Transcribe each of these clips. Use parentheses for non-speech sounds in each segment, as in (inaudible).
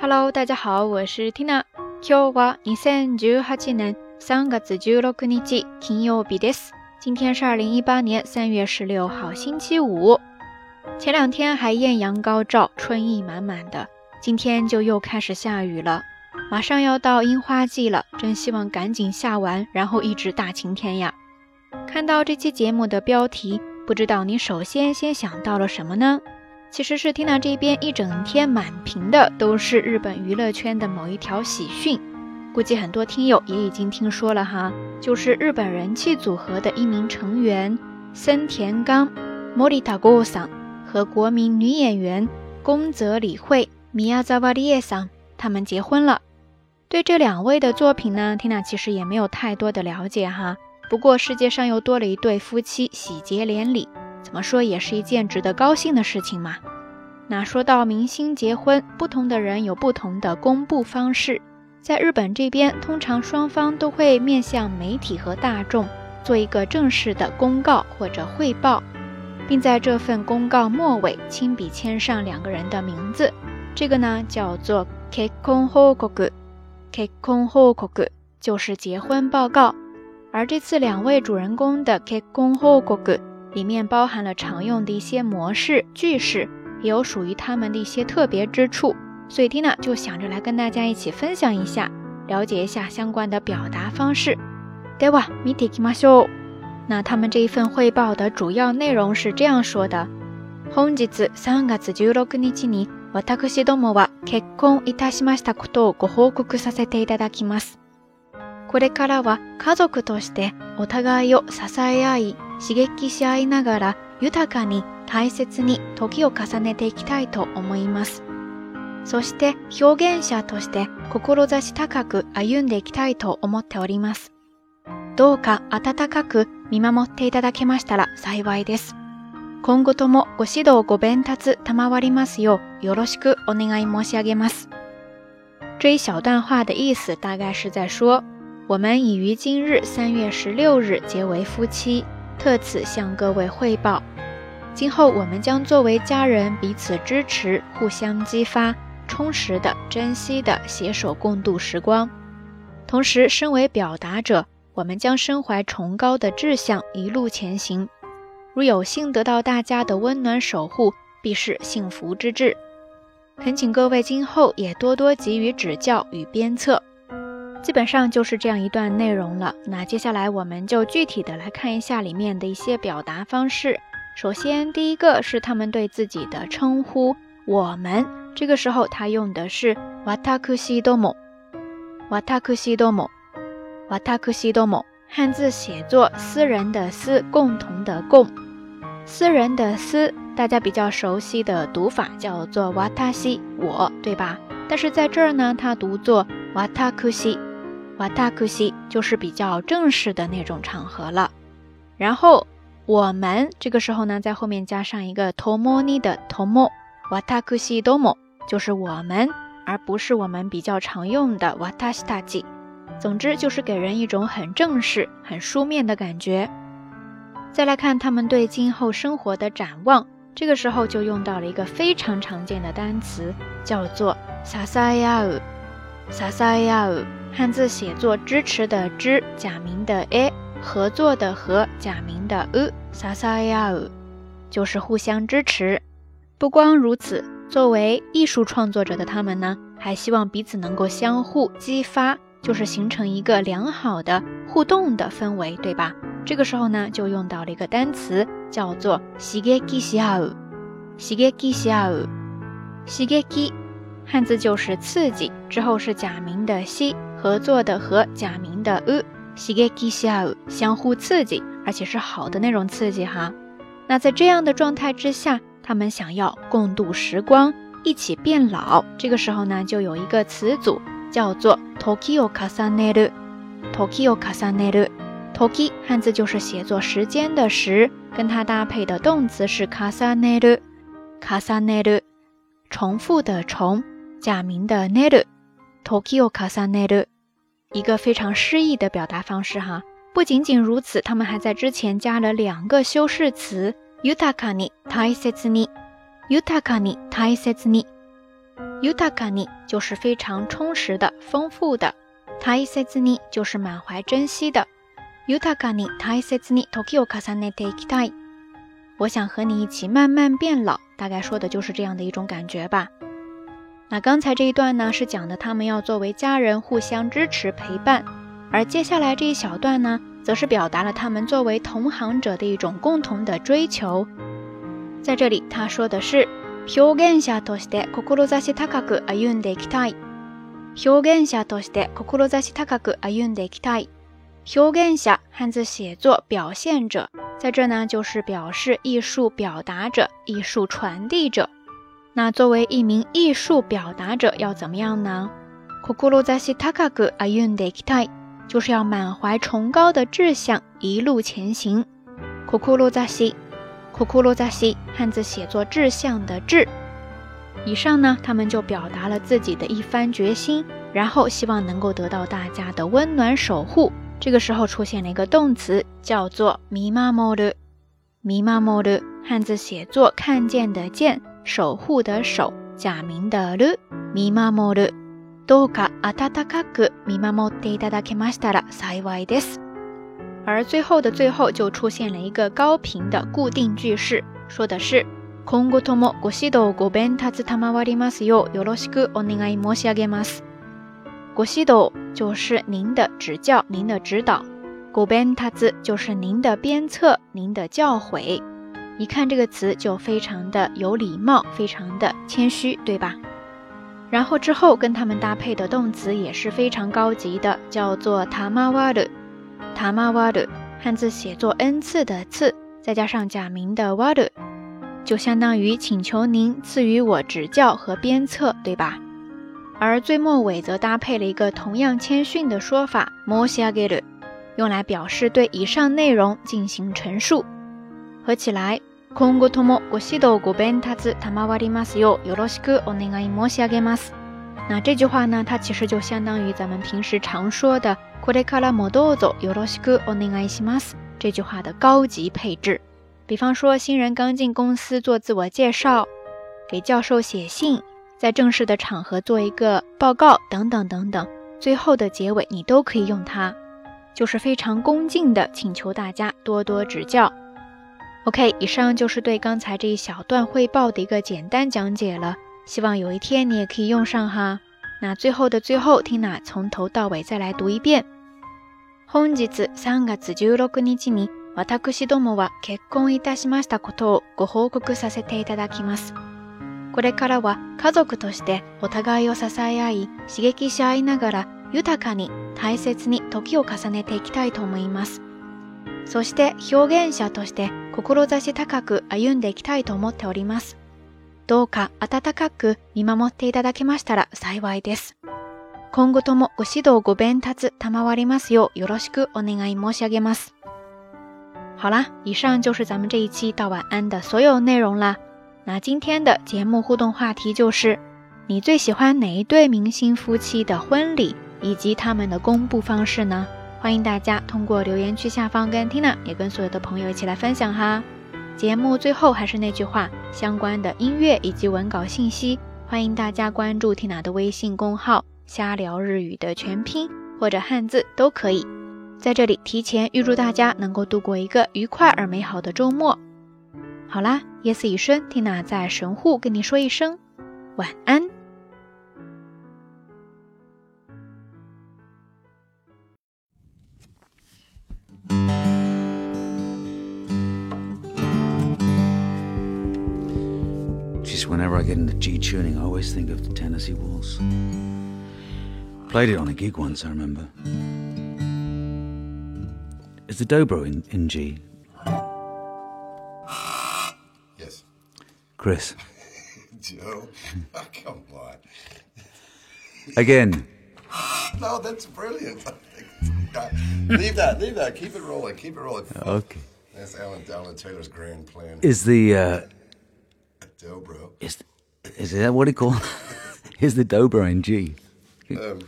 Hello，大家好，我是 Tina。今日は二千十八年三月十六日金曜日です。今天是二零一八年三月十六号星期五。前两天还艳阳高照，春意满满的，今天就又开始下雨了。马上要到樱花季了，真希望赶紧下完，然后一直大晴天呀。看到这期节目的标题，不知道你首先先想到了什么呢？其实是 n 娜这边一整天满屏的都是日本娱乐圈的某一条喜讯，估计很多听友也已经听说了哈，就是日本人气组合的一名成员森田刚 Morita Gosan 和国民女演员宫泽理惠 Miyazawa Rie 他们结婚了。对这两位的作品呢，n 娜其实也没有太多的了解哈，不过世界上又多了一对夫妻喜结连理。怎么说也是一件值得高兴的事情嘛。那说到明星结婚，不同的人有不同的公布方式。在日本这边，通常双方都会面向媒体和大众做一个正式的公告或者汇报，并在这份公告末尾亲笔签上两个人的名字。这个呢叫做“结婚报告”，“结婚报告”就是结婚报告。而这次两位主人公的“结婚报告”。里面包含了常用的一些模式、句式，也有属于他们的一些特别之处，所以 t i n 就想着来跟大家一起分享一下，了解一下相关的表达方式。では見ていきましょう。那他们这一份汇报的主要内容是这样说的：本日三月十六日に、私どもは結婚いたしましたことをご報告させていただきます。これからは家族としてお互いを支え合い。刺激し合いながら豊かに大切に時を重ねていきたいと思います。そして表現者として志高く歩んでいきたいと思っております。どうか温かく見守っていただけましたら幸いです。今後ともご指導ご鞭達賜りますようよろしくお願い申し上げます。这一小段话的意思大概是在说，我们于今日三月十六日结为夫妻。特此向各位汇报，今后我们将作为家人，彼此支持，互相激发，充实的、珍惜的，携手共度时光。同时，身为表达者，我们将身怀崇高的志向，一路前行。如有幸得到大家的温暖守护，必是幸福之至。恳请各位今后也多多给予指教与鞭策。基本上就是这样一段内容了。那接下来我们就具体的来看一下里面的一些表达方式。首先，第一个是他们对自己的称呼“我们”，这个时候他用的是瓦塔克西多姆”，“瓦塔克西多姆”，“瓦塔克西多姆”，汉字写作“私人的私，共同的共”。私人的“私”，大家比较熟悉的读法叫做瓦塔西”，我对吧？但是在这儿呢，它读作瓦塔克西”。w a t a i 就是比较正式的那种场合了，然后我们这个时候呢，在后面加上一个 t o m o ni 的 t o m o w a t a i domo 就是我们，而不是我们比较常用的 w a t a s h t a i 总之就是给人一种很正式、很书面的感觉。再来看他们对今后生活的展望，这个时候就用到了一个非常常见的单词，叫做 sasaya。撒撒呀哦，汉字写作支持的支，假名的 a，合作的和，假名的 o，撒撒呀哦，就是互相支持。不光如此，作为艺术创作者的他们呢，还希望彼此能够相互激发，就是形成一个良好的互动的氛围，对吧？这个时候呢，就用到了一个单词，叫做刺激相互，刺激相互，刺激。汉字就是刺激，之后是假名的西合作的和假名的 u，西格基西尔相互刺激，而且是好的那种刺激哈。那在这样的状态之下，他们想要共度时光，一起变老。这个时候呢，就有一个词组叫做 t o k y o k a s a n e r u t o k y o k a s a n e r u t o k i 汉字就是写作时间的时，跟它搭配的动词是 k a s a n e r u k a s a n e r u 重复的重。假名的 NERU Tokyo KASANERU 一个非常诗意的表达方式哈，不仅仅如此，他们还在之前加了两个修饰词 Yutakani Taisezni Yutakani Taisezni Yutakani 就是非常充实的、丰富的，Taisezni 就是满怀珍惜的。Yutakani Taisezni Tokyo KASANETIKAI 我想和你一起慢慢变老，大概说的就是这样的一种感觉吧。那刚才这一段呢，是讲的他们要作为家人互相支持陪伴，而接下来这一小段呢，则是表达了他们作为同行者的一种共同的追求。在这里，他说的是“表現者として心を尽くして高く歩んでいきたい”。表現者，汉字写作“表现者”，在这呢，就是表示艺术表达者、艺术传递者。那作为一名艺术表达者，要怎么样呢？就是要满怀崇高的志向，一路前行。苦库鲁扎西，苦库鲁扎西，汉字写作“志向”的志。以上呢，他们就表达了自己的一番决心，然后希望能够得到大家的温暖守护。这个时候出现了一个动词，叫做“咪玛摩的”，咪玛摩的，汉字写作“看见”的见。守護で守，るし、ジャミンである、見守る。どうか暖かく見守っていただけましたら幸いです。而最后的最后，就出现了一个高频的固定句式，说的是：「このともご指導ご鞭打賜りますよ、よろしくお願い申し上げます。」ご指導就是您的指教、您的指导；ご鞭打つ就是您的鞭策、您的教诲。一看这个词就非常的有礼貌，非常的谦虚，对吧？然后之后跟他们搭配的动词也是非常高级的，叫做塔玛瓦鲁，塔玛瓦鲁，汉字写作 n 次”的次”，再加上假名的瓦鲁，就相当于请求您赐予我指教和鞭策，对吧？而最末尾则搭配了一个同样谦逊的说法摩西阿ゲ鲁”，用来表示对以上内容进行陈述。合起来，今後ともご指導ご鞭撻賜りますようよろしくお願い申し上げます。那这句话呢，它其实就相当于咱们平时常说的これからもどうぞよろしくお願いします这句话的高级配置。比方说新人刚进公司做自我介绍，给教授写信，在正式的场合做一个报告等等等等，最后的结尾你都可以用它，就是非常恭敬的请求大家多多指教。OK，以上就是对刚才这一小段汇报的一个简单讲解了，希望有一天你也可以用上哈。那最后的最后听娜从头到尾再来读一遍。本日3月16日に私どもは結婚いたしましたことをご報告させていただきます。これからは家族としてお互いを支え合い、刺激し合いながら豊かに大切に時を重ねていきたいと思います。そして表現者として志高く歩んでいきたいと思っております。どうか温かく見守っていただけましたら幸いです。今後ともご指導ご鞭達賜りますようよろしくお願い申し上げます。好啦，以上就是咱们这一期到晚安的所有内容啦。那今天的节目互动话题就是：你最喜欢哪一对明星夫妻的婚礼以及他们的公布方式呢？欢迎大家通过留言区下方跟 Tina 也跟所有的朋友一起来分享哈。节目最后还是那句话，相关的音乐以及文稿信息，欢迎大家关注 Tina 的微信公号“瞎聊日语”的全拼或者汉字都可以。在这里提前预祝大家能够度过一个愉快而美好的周末。好啦，夜色已深，Tina 在神户跟你说一声晚安。whenever I get into G tuning, I always think of the Tennessee Waltz. Played it on a gig once, I remember. Is the dobro in, in G? Yes. Chris. (laughs) Joe, oh, come on. Again. No, that's brilliant. (laughs) leave that, leave that. Keep it rolling, keep it rolling. Okay. That's Alan, Alan Taylor's grand plan. Is the. Uh, Dobro. Is, is that what it called? Here's (laughs) the Dobro in G. Um.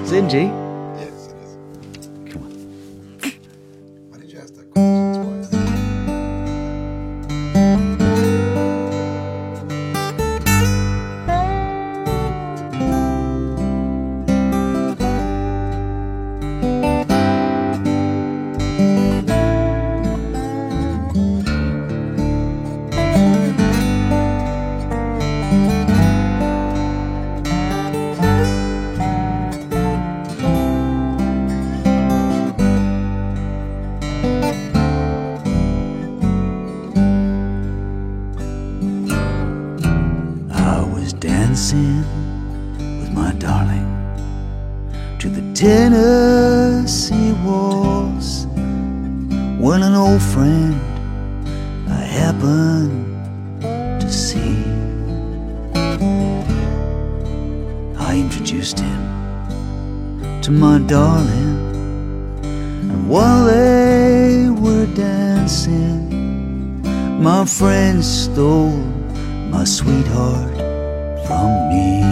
It's in G. when an old friend I happened to see. I introduced him to my darling, and while they were dancing, my friend stole my sweetheart from me.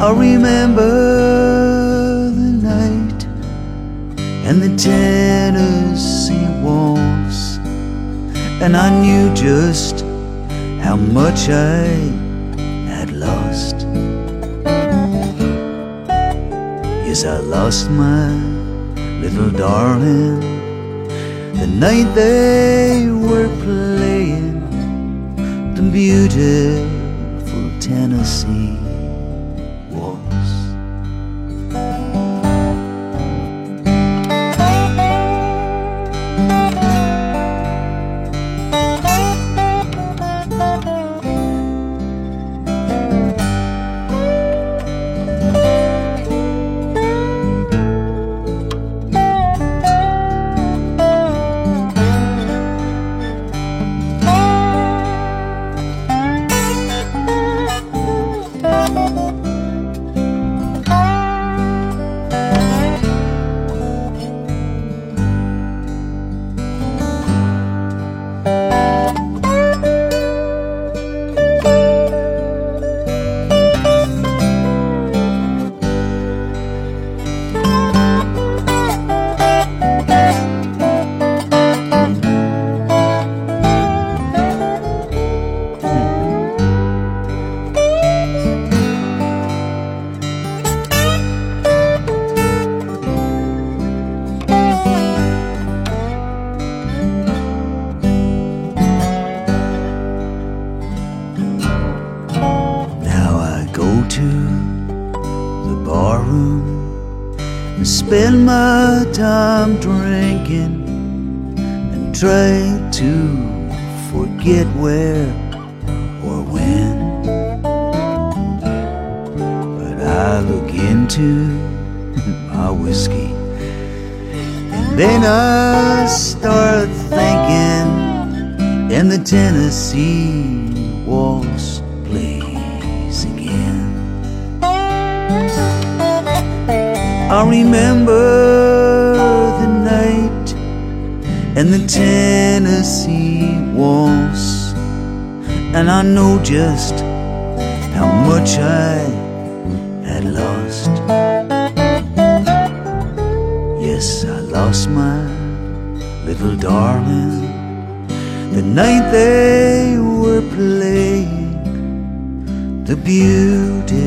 I remember and the Tennessee waltz. And I knew just how much I had lost. Yes, I lost my little darling the night they were playing the beautiful Tennessee. room and spend my time drinking and try to forget where or when. But I look into my whiskey and then I start thinking in the Tennessee wall I remember the night and the Tennessee waltz, and I know just how much I had lost. Yes, I lost my little darling the night they were playing the beauty